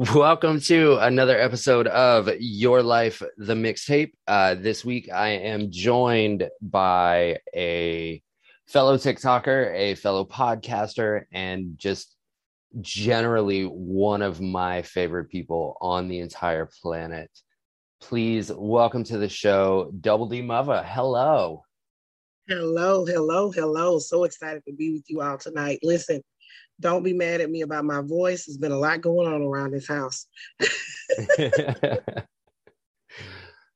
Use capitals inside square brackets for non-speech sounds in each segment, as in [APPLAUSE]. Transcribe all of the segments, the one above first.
Welcome to another episode of Your Life, the mixtape. Uh, this week, I am joined by a fellow TikToker, a fellow podcaster, and just generally one of my favorite people on the entire planet. Please welcome to the show, Double Dee Muva. Hello. Hello, hello, hello. So excited to be with you all tonight. Listen, don't be mad at me about my voice. There's been a lot going on around this house. [LAUGHS]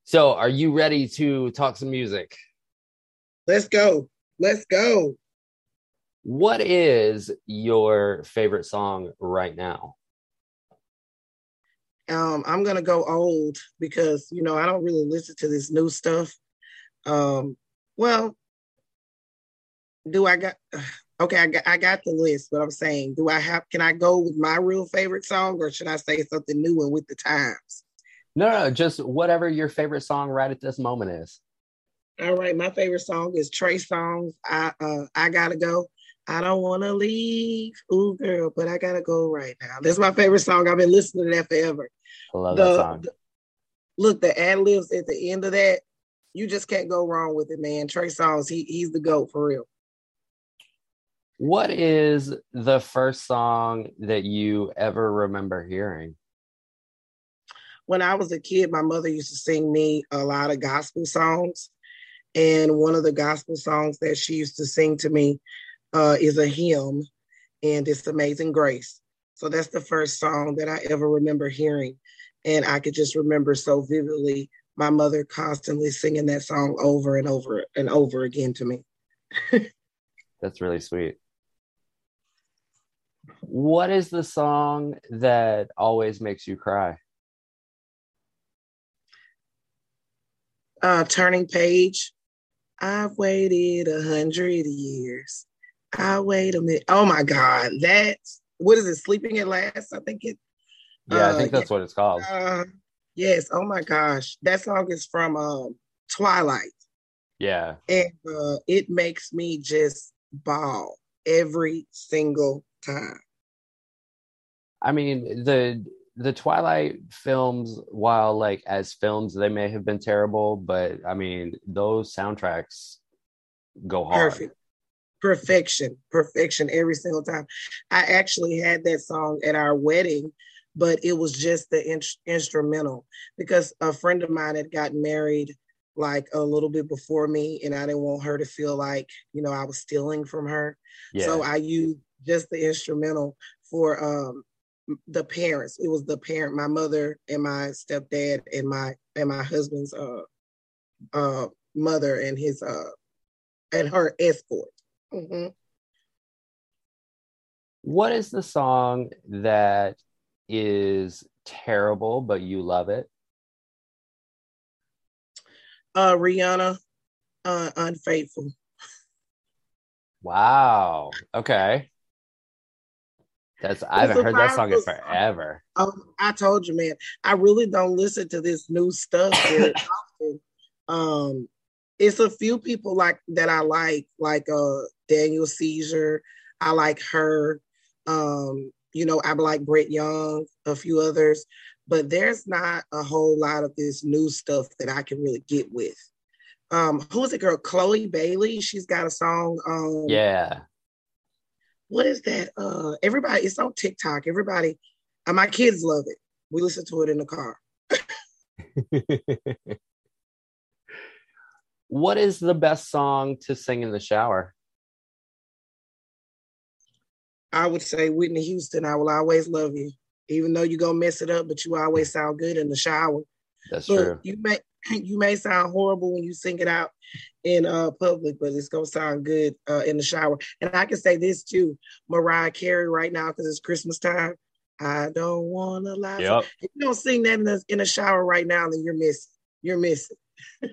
so, are you ready to talk some music? Let's go. Let's go. What is your favorite song right now? Um, I'm gonna go old because you know I don't really listen to this new stuff. Um, well, do I got okay? I got I got the list, but I'm saying, do I have? Can I go with my real favorite song, or should I say something new and with the times? No, no, just whatever your favorite song right at this moment is. All right, my favorite song is Trey Songz. I uh, I gotta go. I don't want to leave, ooh girl, but I gotta go right now. That's my favorite song. I've been listening to that forever. I love The- that song. the- look, the ad libs at the end of that, you just can't go wrong with it, man. Trey Songz, he he's the goat for real. What is the first song that you ever remember hearing? When I was a kid, my mother used to sing me a lot of gospel songs, and one of the gospel songs that she used to sing to me uh, is a hymn, and it's "Amazing Grace." So that's the first song that I ever remember hearing, and I could just remember so vividly my mother constantly singing that song over and over and over again to me. [LAUGHS] That's really sweet. What is the song that always makes you cry? uh turning page i've waited a hundred years i wait a minute oh my god that's what is it sleeping at last i think it Yeah, I Uh, think that's what it's called. uh yes oh my gosh that song is from um twilight Yeah. and uh it makes me just bawl every single time. I mean, the the Twilight films, while like as films, they may have been terrible, but I mean, those soundtracks go hard. perfect. Perfection. Perfection every single time. I actually had that song at our wedding but it was just the in- instrumental because a friend of mine had gotten married like a little bit before me and i didn't want her to feel like you know i was stealing from her. Yeah. so i used just the instrumental for um the parents it was the parent my mother and my stepdad and my and my husband's uh uh mother and his uh and her escort hmm what is the song that is terrible but you love it? uh rihanna uh unfaithful Wow. Okay. That's I haven't heard that song in forever. um, i told you man. I really don't listen to this new stuff very [LAUGHS] often. Um it's a few people like that i like like uh daniel caesar. I like her. Um you know i like brett young a few others but there's not a whole lot of this new stuff that i can really get with. Um who's the girl? Chloe bailey. She's got a song um Yeah. What is that? Uh, everybody, it's on TikTok. Everybody, uh, my kids love it. We listen to it in the car. [LAUGHS] what is the best song to sing in the shower? I would say Whitney Houston, I will always love you. Even though you're gonna mess it up, but you always sound good in the shower. That's Look, true. You may [LAUGHS] you may sound horrible when you sing it out in uh public, but it's gonna sound good uh in the shower. And I can say this too, Mariah Carey right now because it's Christmas time. I don't wanna lie. Yep. If you don't sing that in the in the shower right now, then you're missing. You're missing. [LAUGHS]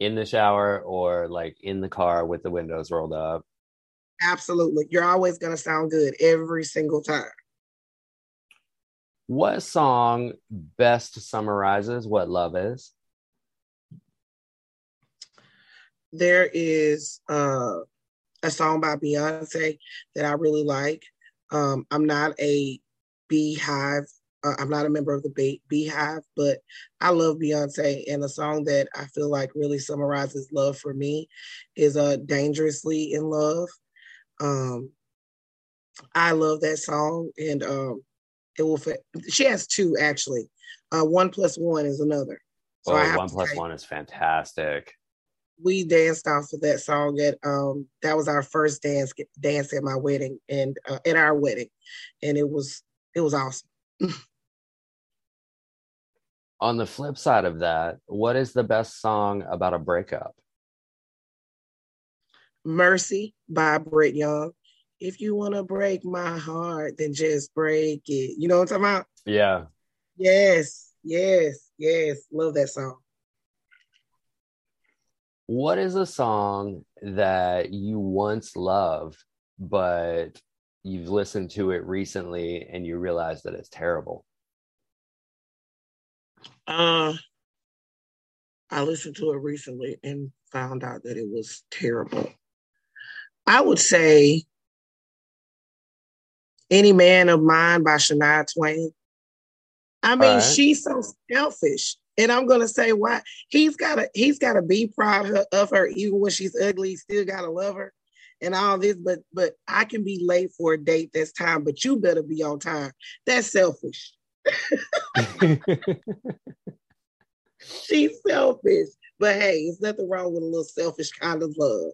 In the shower or like in the car with the windows rolled up. Absolutely. You're always gonna sound good every single time. What song best summarizes what love is? There is uh, a song by Beyonce that I really like. Um, I'm not a BeyHive. Uh, I'm not a member of the Be- BeyHive, but I love Beyonce. And a song that I feel like really summarizes love for me is uh, "Dangerously in Love." Um, I love that song, and um, it will. Fit. She has two actually. Uh, one plus one is another. So oh, I have one plus one is fantastic. We danced off of that song at um that was our first dance dance at my wedding and uh, at our wedding. And it was it was awesome. [LAUGHS] On the flip side of that, what is the best song about a breakup? mercy by Brett Young. If you want to break my heart then just break it. You know what i'm talking about? Yeah. yes yes yes. Love that song What is a song that you once loved, but you've listened to it recently and you realize that it's terrible? uh i listened to it recently and found out that it was terrible i would say any man of mine by shania twain i mean Alright. she's so selfish and i'm gonna say why he's gotta he's gotta be proud of her, of her even when she's ugly still gotta love her and all this but but i can be late for a date that's time but you better be on time that's selfish [LAUGHS] she's selfish. But hey, it's nothing wrong with a little selfish kind of love.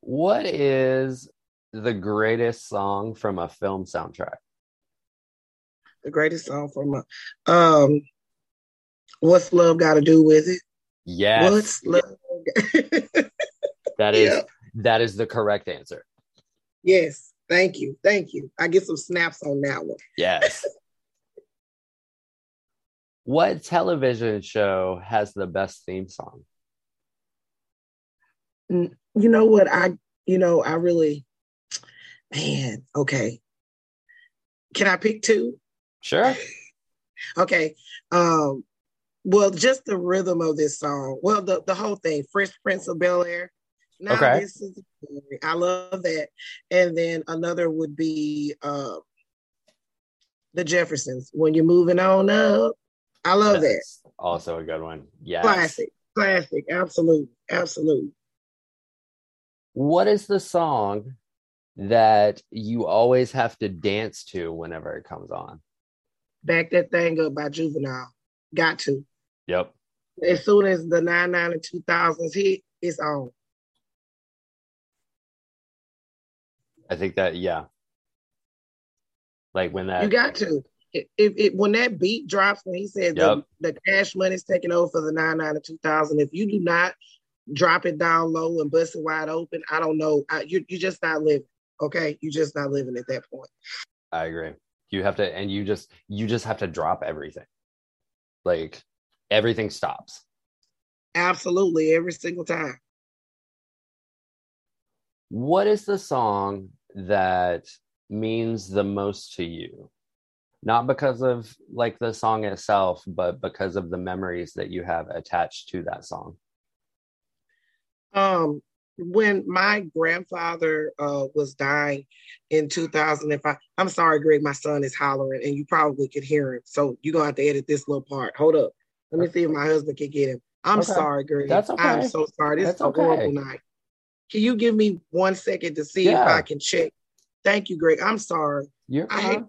what is the greatest song from a film soundtrack? The greatest song from a um what's love got to do with it? Yes, What's love? [LAUGHS] that is Yeah. that is the correct answer. yes, thank you, thank you. I get some snaps on that one. Yes. [LAUGHS] what television show has the best theme song? You know what? I you know I really man. Okay, can I pick two? Sure. [LAUGHS] Okay. Um, well, just the rhythm of this song. Well, the, the whole thing, Fresh Prince of Bel Air. Now Okay. this is I love that. And then another would be uh the Jeffersons. When you're moving on up. I love that. Also a good one. Yeah. Classic. Classic. Absolutely. Absolutely. What is the song that you always have to dance to whenever it comes on? Back that thing up by juvenile. Got to. Yep. As soon as the 99 and 2000s hit, it's on. I think that yeah. Like when that You got to. If it, when that beat drops, when he said Yep. the, the cash money's taking over for the 99 and 2000, if you do not drop it down low and bust it wide open, I don't know. I, you, you're just not living. Okay. You're just not living at that point. I agree. You have to and you just you just have to drop everything. Like everything stops. Absolutely. Every single time. What is the song that means the most to you? Not because of like the song itself, but because of the memories that you have attached to that song. Um, when my grandfather uh, was dying in 2005, I'm sorry, Greg, my son is hollering and you probably could hear him. So you're going to have to edit this little part. Hold up. Let me see if my husband can get him. I'm Okay. sorry, Greg. That's okay. I'm so sorry. This That's is a okay. horrible night. Can you give me one second to see if I can check? Thank you, Greg. I'm sorry. You're I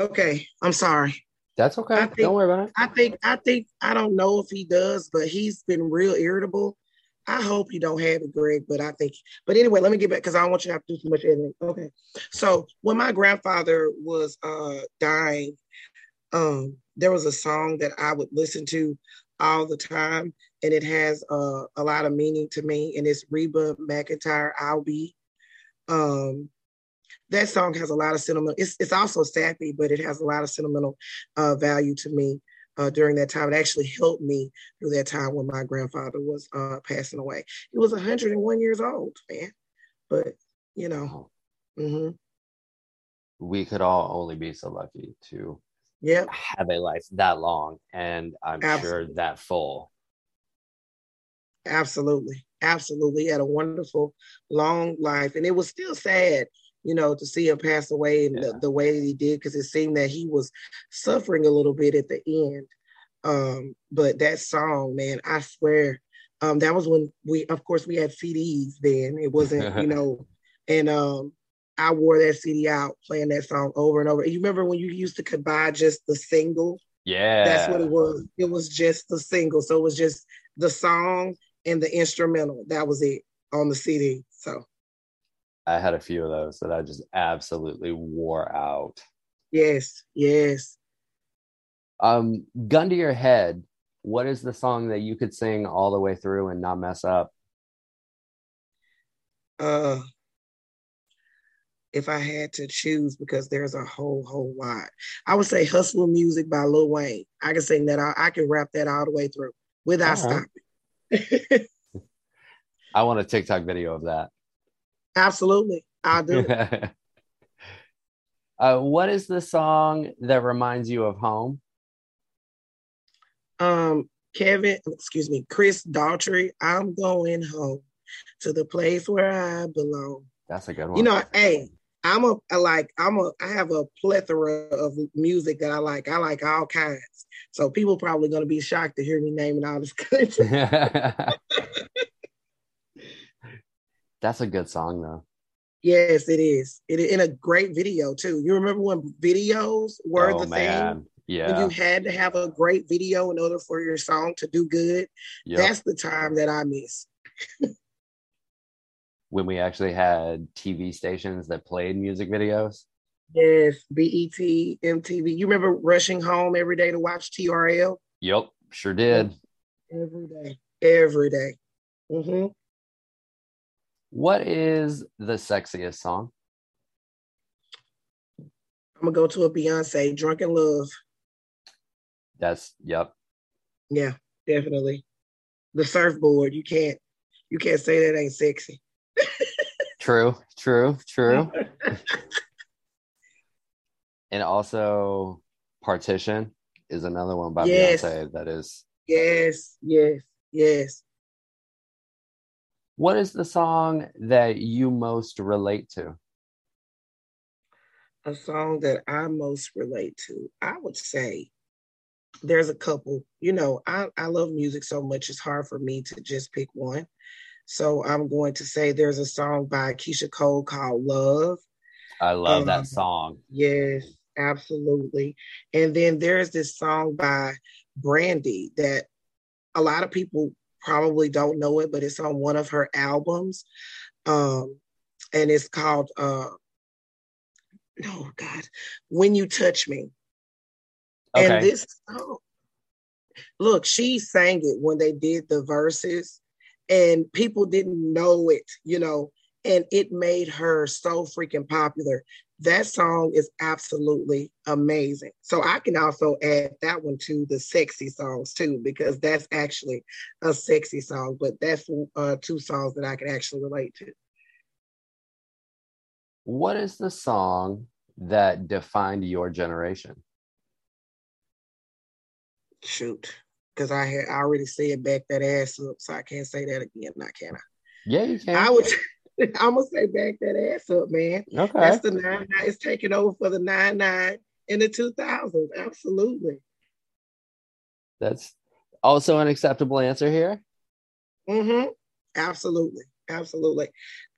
Okay, I'm sorry. That's okay. I think- Don't worry about it. I think I think I don't know if he does, but he's been real irritable. I hope you don't have it, Greg, but I think. But anyway, let me get back because I don't want you to have to do too much editing. Okay. So when my grandfather was uh dying, um, there was a song that I would listen to all the time, and it has uh, a lot of meaning to me. And it's Reba McEntire, "I'll Be." Um, that song has a lot of sentimental. It's it's also sappy, but it has a lot of sentimental uh, value to me uh, during that time. It actually helped me through that time when my grandfather was uh, passing away. He was 101 years old, man. But you know, hmm We could all only be so lucky to yep, have a life that long and I'm sure that full. absolutely, absolutely. He had a wonderful, long life, and it was still sad, you know, to see him pass away Yeah. the, the way that he did because it seemed that he was suffering a little bit at the end. Um, but that song, man, I swear, um, that was when we, of course, we had CDs then. It wasn't, you [LAUGHS] know, and um, I wore that CD out playing that song over and over. You remember when you used to could buy just the single? Yeah. That's what it was. It was just the single. So it was just the song and the instrumental. That was it on the CD. So I had a few of those that I just absolutely wore out. yes, yes. Um, gun to your head, what is the song that you could sing all the way through and not mess up? Uh if I had to choose, because there's a whole, whole lot. I would say Hustle Music by Lil Wayne. I can sing that out. I can rap that all the way through without right. stopping. [LAUGHS] I want a TikTok video of that. Absolutely. I'll do it. [LAUGHS] uh, what is the song that reminds you of home? um Kevin, excuse me, Chris Daughtry, I'm going home to the place where I belong. That's a good one. You know, hey, I'm a I like I'm a I have a plethora of music that I like. I like all kinds. So people probably gonna be shocked to hear me naming all this country. [LAUGHS] [LAUGHS] That's a good song though. yes, it is. It in a great video too. You remember when videos were oh the man. thing? Yeah. When you had to have a great video in order for your song to do good. Yep. That's the time that I miss. when we actually had TV stations that played music videos. Yes, BET, MTV. You remember rushing home every day to watch TRL? Yep, sure did. Every day. Every day. hmm What is the sexiest song? I'm gonna go to a Beyonce, Drunk in Love. That's yep. Yeah, definitely. The surfboard. You can't you can't say that ain't sexy. [LAUGHS] True, true, true. [LAUGHS] and also Partition is another one by Yes. Beyonce that is yes, yes, yes. What is the song that you most relate to? A song that I most relate to, I would say there's a couple. You know, I, I love music so much, it's hard for me to just pick one. So I'm going to say there's a song by Keyshia Cole called Love. I love Um, that song. Yes, absolutely. And then there's this song by Brandy that a lot of people probably don't know it, but it's on one of her albums. Um, and it's called uh no God, When You Touch Me. Okay. And this song, look, she sang it when they did the Verzuz, and people didn't know it, you know, and it made her so freaking popular. That song is absolutely amazing. So I can also add that one to the sexy songs too, because that's actually a sexy song. But that's uh, two songs that I can actually relate to. What is the song that defined your generation? Shoot, because I had I already said back that ass up, so I can't say that again. Now can I? Yeah, you can. I would. [LAUGHS] I'm gonna say back that ass up, man. okay. That's the nine nine. It's taking over for the nine nine in the two thousands. Absolutely. That's also an acceptable answer here. Mm-hmm. Absolutely. Absolutely.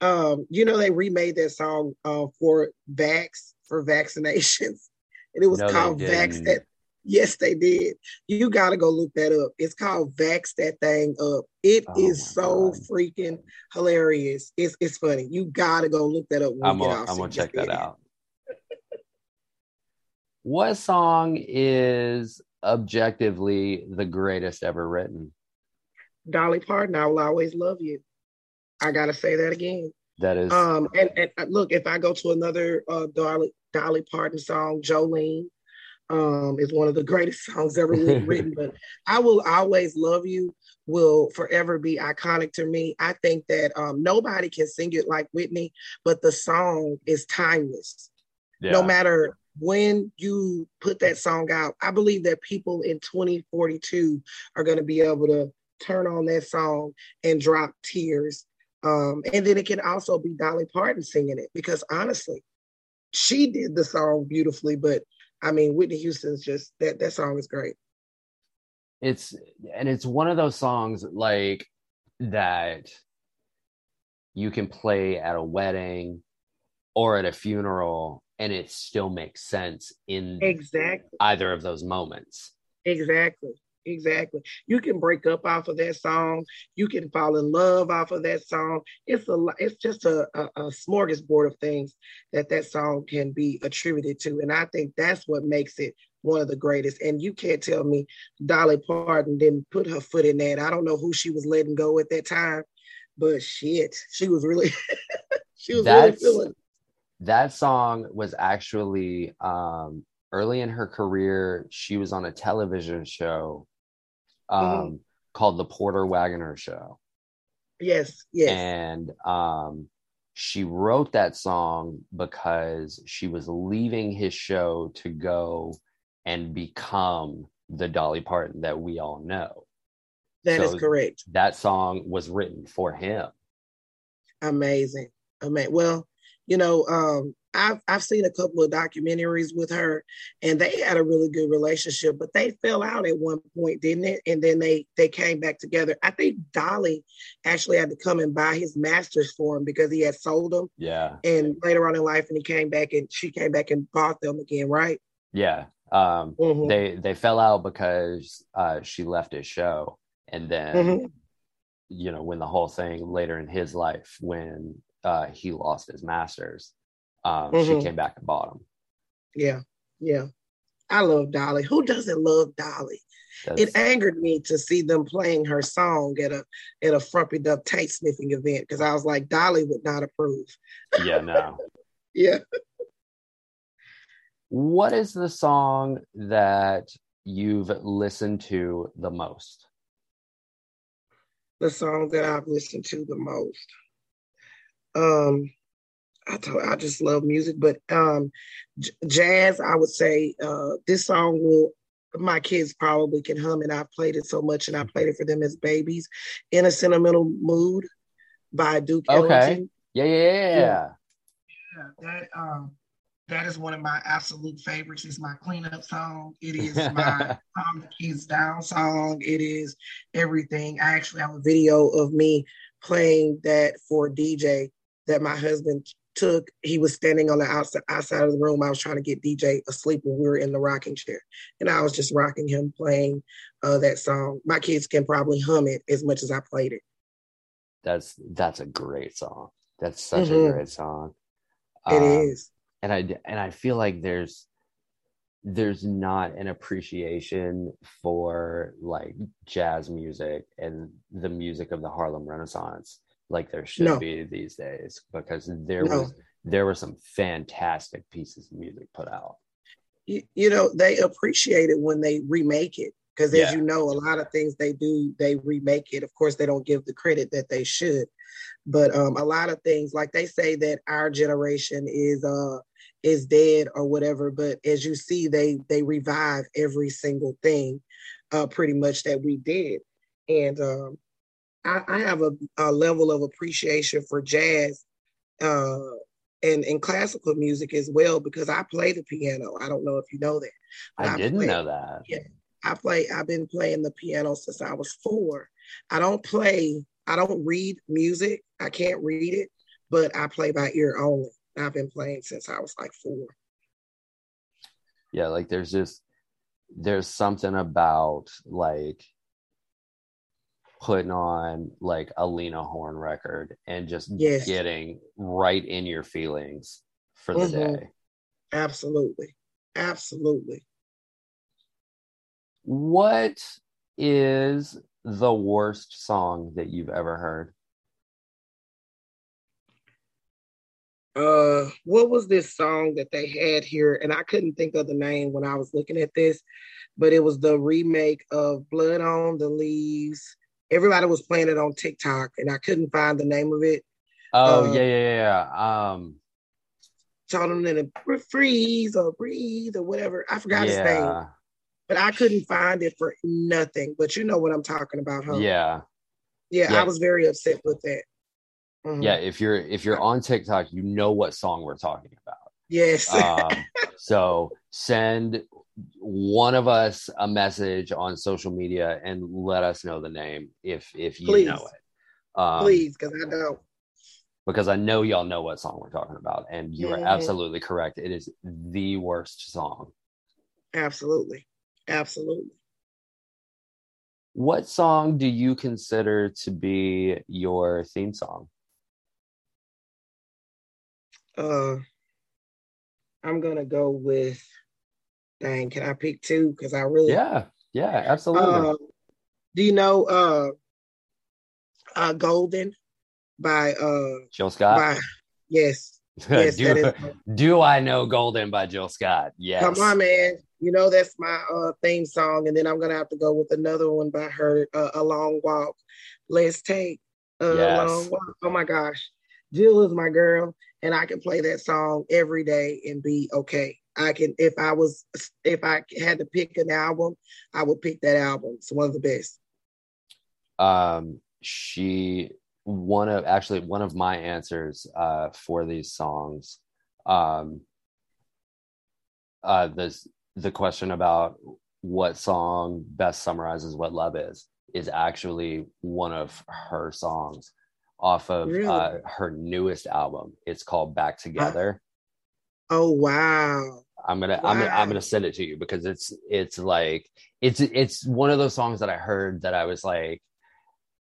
Um, you know, they remade that song uh, for vax for vaccinations. [LAUGHS] And it was No, called Vax. That. Yes, they did. You gotta go look that up. It's called Vax That Thing Up. It Oh is so God. freaking hilarious. It's it's funny. You gotta go look that up. When I'm gonna, I'm so gonna check that out. what song is objectively the greatest ever written? Dolly Parton, I will always love you. I gotta say that again. That is Um, and, and uh, look, if I go to another uh, Dolly Dolly Parton song, Jolene, um, is one of the [LAUGHS] greatest songs ever written. [LAUGHS] But I will always love you. Will forever be iconic to me. I think that um, nobody can sing it like Whitney, but the song is timeless. yeah. No matter when you put that song out, I believe that people in 2042 are going to be able to turn on that song and drop tears. Um, and then it can also be Dolly Parton singing it because honestly, she did the song beautifully. But I mean, Whitney Houston's just that that song is great. it's and it's one of those songs like that you can play at a wedding or at a funeral and it still makes sense in Exactly. either of those moments Exactly. Exactly. You can break up off of that song. You can fall in love off of that song. It's a it's just a, a, a smorgasbord of things that that song can be attributed to, and I think that's what makes it one of the greatest. And you can't tell me Dolly Parton didn't put her foot in that. I don't know who she was letting go at that time, but shit, she was really [LAUGHS] she was really That's- feeling. that song was actually um early in her career she was on a television show um Mhm. called the porter wagoner show Yes, yes. and um she wrote that song because she was leaving his show to go and become the dolly parton that we all know that is so- correct. that song was written for him amazing amazing well you know um I've, I've seen a couple of documentaries with her and they had a really good relationship but they fell out at one point didn't it? And then they they came back together. I think dolly actually had to come and buy his masters for him because he had sold them yeah. and later on in life and he came back and she came back and bought them again right? Yeah. Um Mhm. they they fell out because uh she left his show and then Mhm. you know when the whole thing later in his life when uh he lost his masters um Mhm. she came back and bought him yeah yeah i love dolly who doesn't love dolly That's- it angered me to see them playing her song at a at a frumpied up tape sniffing event because I was like, Dolly would not approve. yeah no [LAUGHS] Yeah. what is the song that you've listened to the most The song that I've listened to the most. Um I told, I just love music, but um j- jazz, I would say uh this song will my kids probably can hum and I've played it so much and I played it for them as babies. In a sentimental mood by Duke Okay. Ellington. yeah yeah yeah, yeah. Yeah. Yeah, that um that is one of my absolute favorites. It's my cleanup song. It is [LAUGHS] my calm the kids down song. It is everything. I actually have a video of me playing that for DJ that my husband took. He was standing on the outside outside of the room. I was trying to get DJ asleep when we were in the rocking chair, and I was just rocking him playing uh, that song. My kids can probably hum it as much as I played it. that's that's a great song that's such Mhm. a great song It is. Um, and I and I feel like there's there's not an appreciation for like jazz music and the music of the Harlem Renaissance like there should No. be these days because there No. was there were some fantastic pieces of music put out. you, you know they appreciate it when they remake it because Yeah. as you know a lot of things they do they remake it of course they don't give the credit that they should but um a lot of things like they say that our generation is uh is dead or whatever but as you see they they revive every single thing uh pretty much that we did and um i, I have a, a level of appreciation for jazz uh and, and classical music as well because I play the piano. I don't know if you know that. but I didn't play- know that. Yeah, I play. I've been playing the piano since I was four. I don't play. I don't read music. I can't read it, but I play by ear only. I've been playing since I was like four. Yeah, like there's just there's something about like putting on like a Lena Horne record and just Yes. getting right in your feelings for the Mhm. day. Absolutely, absolutely. What is the worst song that you've ever heard? Uh, what was this song that they had here? And I couldn't think of the name when I was looking at this, but it was the remake of Blood on the Leaves. Everybody was playing it on TikTok, and I couldn't find the name of it. Oh Uh, yeah, yeah, yeah. Um, Told them to freeze or breathe or whatever. I forgot his name, but I couldn't find it for nothing. But you know what I'm talking about, huh? yeah, yeah. Yeah. I was very upset with that. Mhm. yeah. If you're if you're on TikTok, you know what song we're talking about. Yes. um, [LAUGHS] so send one of us a message on social media and let us know the name if if you Please. know it um, Please, because I don't. because i know y'all know what song we're talking about and you are Mhm. absolutely correct it is the worst song Absolutely. Absolutely. what song do you consider to be your theme song Uh, I'm gonna go with. Can I pick two? Because I really. yeah yeah absolutely. Uh, do you know uh, uh, Golden by uh jill scott? by yes. [LAUGHS] Yes do, is [LAUGHS] do i know golden by jill scott? Yes. Come on man. You know that's my uh theme song and then I'm gonna have to go with another one by her uh, a long walk. Let's take a Yes. long walk. Oh my gosh. Jill is my girl and I can play that song every day and be okay I can if I was if I had to pick an album I would pick that album. It's one of the best. Um she one of actually one of my answers uh for these songs um uh this the question about what song best summarizes what love is is actually one of her songs off of Really? uh her newest album. It's called back together oh wow I'm gonna I'm gonna I'm gonna send it to you because it's it's like it's it's one of those songs that I heard that I was like,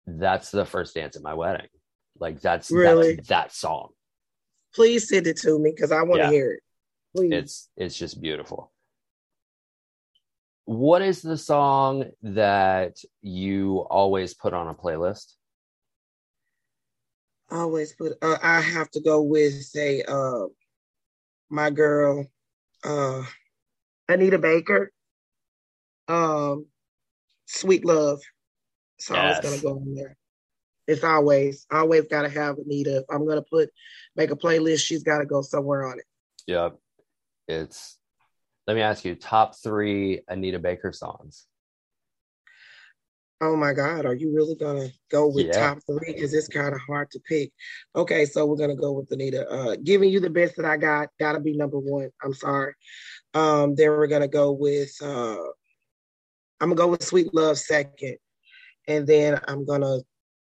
that's the first dance at my wedding. Like that's Really? that's that song. please send it to me because I want to Yeah. hear it please It's it's just beautiful. What is the song that you always put on a playlist? always put uh, I have to go with say uh my girl uh Anita Baker um Sweet Love it's always Yes. gonna go in there it's always always gotta have Anita if I'm gonna put make a playlist she's gotta go somewhere on it Yep. It's let me ask you, top three Anita Baker songs. Oh my god are you really gonna go with Yeah. top three? Because it's kind of hard to pick. Okay so we're gonna go with Anita. Uh giving you the best that I got gotta be number one. I'm sorry. Um then we're gonna go with uh I'm gonna go with Sweet Love second. And then I'm gonna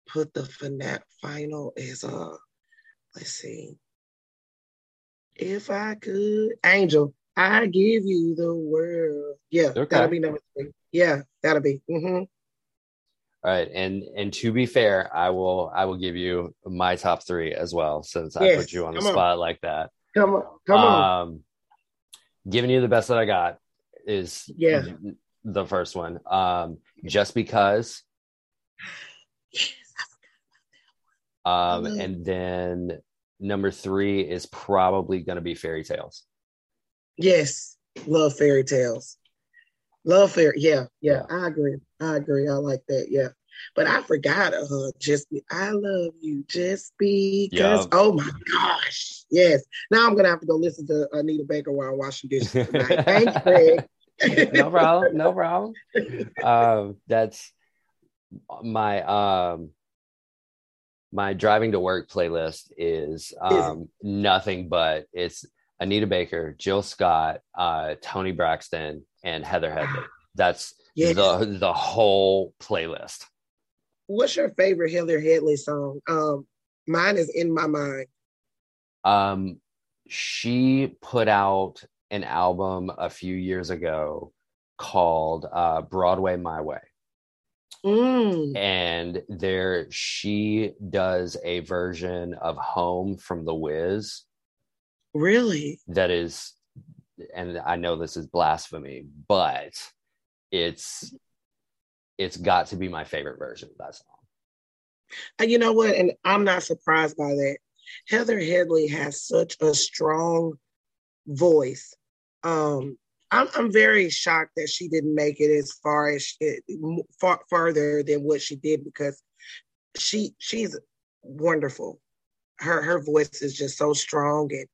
put the fina- final as uh let's see. If I could Angel I give you the world. Yeah Okay. that'll be number three. Yeah that'll be. Hmm All right, and and to be fair, I will I will give you my top three as well, since I put you on the come on. spot like that. come on come on Um, giving you the best that I got. is Yeah. the first one. Um, just because. Yes, Um, Mhm. and then number three is probably going to be fairy tales. Yes, love fairy tales. Love fairy. Yeah, yeah, Yeah. I agree. I agree. I like that. Yeah. But I forgot uh just be I love you just because Yeah. oh my gosh. Yes. Now I'm gonna have to go listen to Anita Baker while I'm washing dishes tonight. Thanks, [LAUGHS] Craig. no problem. No [LAUGHS] problem. Um, that's my um my driving to work playlist is um nothing but it's Anita Baker, Jill Scott, uh, Toni Braxton, and Heather Headley. That's Yes. the the whole playlist. What's your favorite Heather Headley song? Um, mine is in my mind. Um, she put out an album a few years ago called uh, Broadway My Way. Mm, and there she does a version of home from the wiz really? that is and i know this is blasphemy but it's it's got to be my favorite version of that song And you know what? And I'm not surprised by that. Heather Headley has such a strong voice. Um, I'm, I'm very shocked that she didn't make it as far as she, far further than what she did because she she's wonderful. Her her voice is just so strong and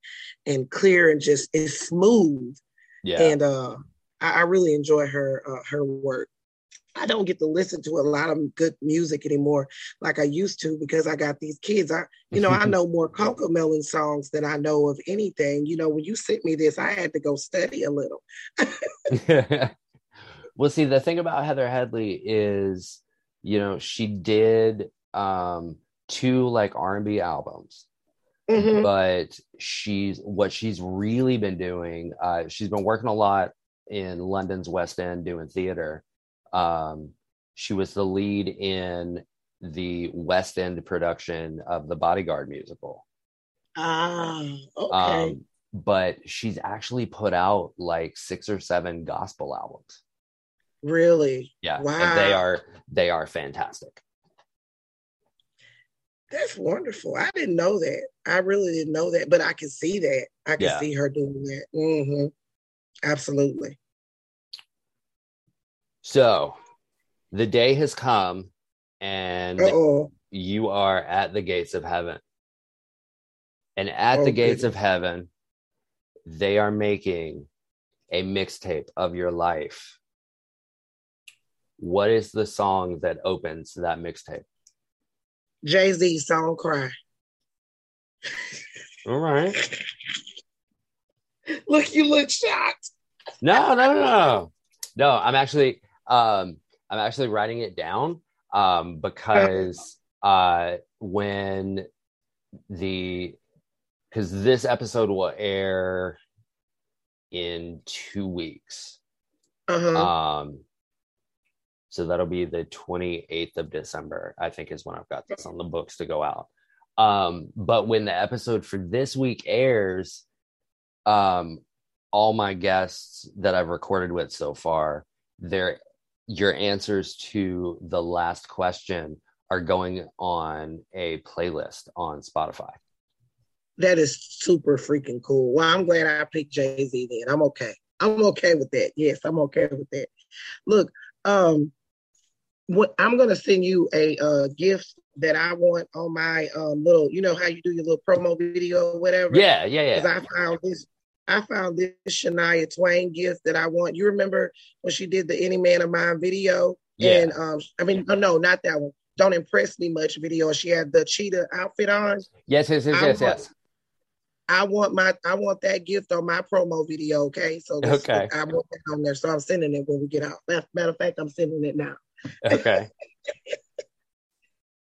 and clear and just is smooth. yeah And uh, I, I really enjoy her uh, her work. I don't get to listen to a lot of good music anymore like I used to because I got these kids. I, you know, I [LAUGHS] know more Cocomelon songs than I know of anything. You know, when you sent me this, I had to go study a little. [LAUGHS] well see the thing about heather headley is you know she did um two like r&b albums Mhm. but she's what she's really been doing uh she's been working a lot in london's west end doing theater um she was the lead in the west end production of the bodyguard musical Ah, okay. um but she's actually put out like six or seven gospel albums really? yeah Wow. and they are they are fantastic That's wonderful. I didn't know that. I really didn't know that, but I can see that. I can Yeah. see her doing that. hmm Absolutely. so the day has come and oh. you are at the gates of heaven. And at the Oh, gates goodness. of heaven, they are making a mixtape of your life. What is the song that opens that mixtape? Jay Z song "Cry." All right. Look, you look shocked. No, no, no, no. No, I'm actually um I'm actually writing it down um because uh when the because this episode will air in two weeks. Uh-huh. Um, so that'll be the 28th of December, I think is when I've got this on the books to go out. Um, but when the episode for this week airs, um, all my guests that I've recorded with so far, their your answers to the last question are going on a playlist on Spotify. That is super freaking cool. Well, I'm glad I picked Jay Z then. I'm okay. I'm okay with that. Yes, I'm okay with that. Look, um, what I'm gonna send you a uh gift that I want on my um little, you know how you do your little promo video or whatever. Yeah, yeah, Because yeah. I found this, I found this Shania Twain gift that I want. You remember when she did the Any Man of Mine video? Yeah. And um, I mean, no, no, not that one. Don't impress me much video. She had the cheetah outfit on. Yes, yes, yes, I yes, want- yes. I want my I want that gift on my promo video. Okay, so Okay. I want that on there. So I'm sending it when we get out. Matter of fact, I'm sending it now. [LAUGHS] okay.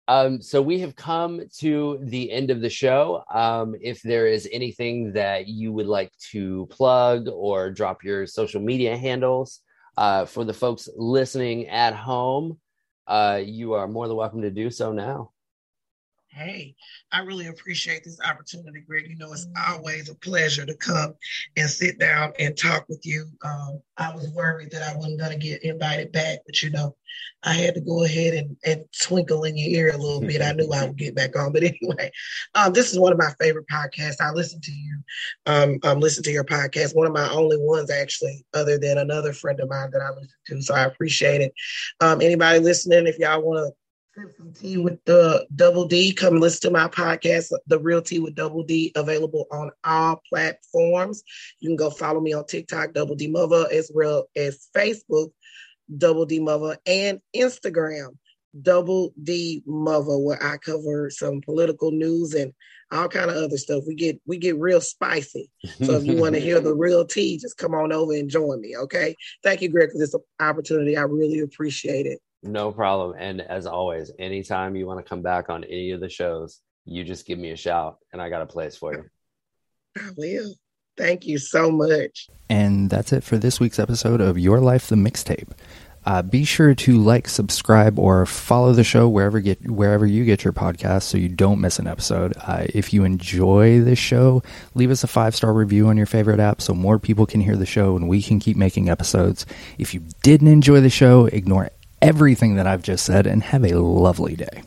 Um, so we have come to the end of the show. Um, if there is anything that you would like to plug or drop your social media handles uh, for the folks listening at home, uh, you are more than welcome to do so now. Hey, I really appreciate this opportunity, Greg. You know, it's always a pleasure to come and sit down and talk with you. Um, I was worried that I wasn't going to get invited back, but you know, I had to go ahead and, and twinkle in your ear a little bit. I knew I would get back on. But [LAUGHS] anyway, um, this is one of my favorite podcasts. I listen to you, um, um, listen to your podcast. One of my only ones, actually, other than another friend of mine that I listen to. So I appreciate it. Um, anybody listening, if y'all want to Some tea with the double Dee. Come listen to my podcast, The Real Tea with Double Dee, available on all platforms. You can go follow me on TikTok, Double Dee Muva, as well as Facebook, Double Dee Muva, and Instagram, Double Dee Muva, where I cover some political news and all kind of other stuff. We get we get real spicy. So if you want to hear [LAUGHS] the real tea, just come on over and join me. Okay. Thank you, Greg, for this opportunity. I really appreciate it. No problem. And as always, anytime you want to come back on any of the shows, you just give me a shout and I got a place for you. I will. Thank you so much. And that's it for this week's episode of Your Life the Mixtape. Uh, be sure to like, subscribe, or follow the show wherever get wherever you get your podcast, so you don't miss an episode. Uh, if you enjoy this show, leave us a five star review on your favorite app, so more people can hear the show and we can keep making episodes. If you didn't enjoy the show, ignore everything that I've just said and have a lovely day.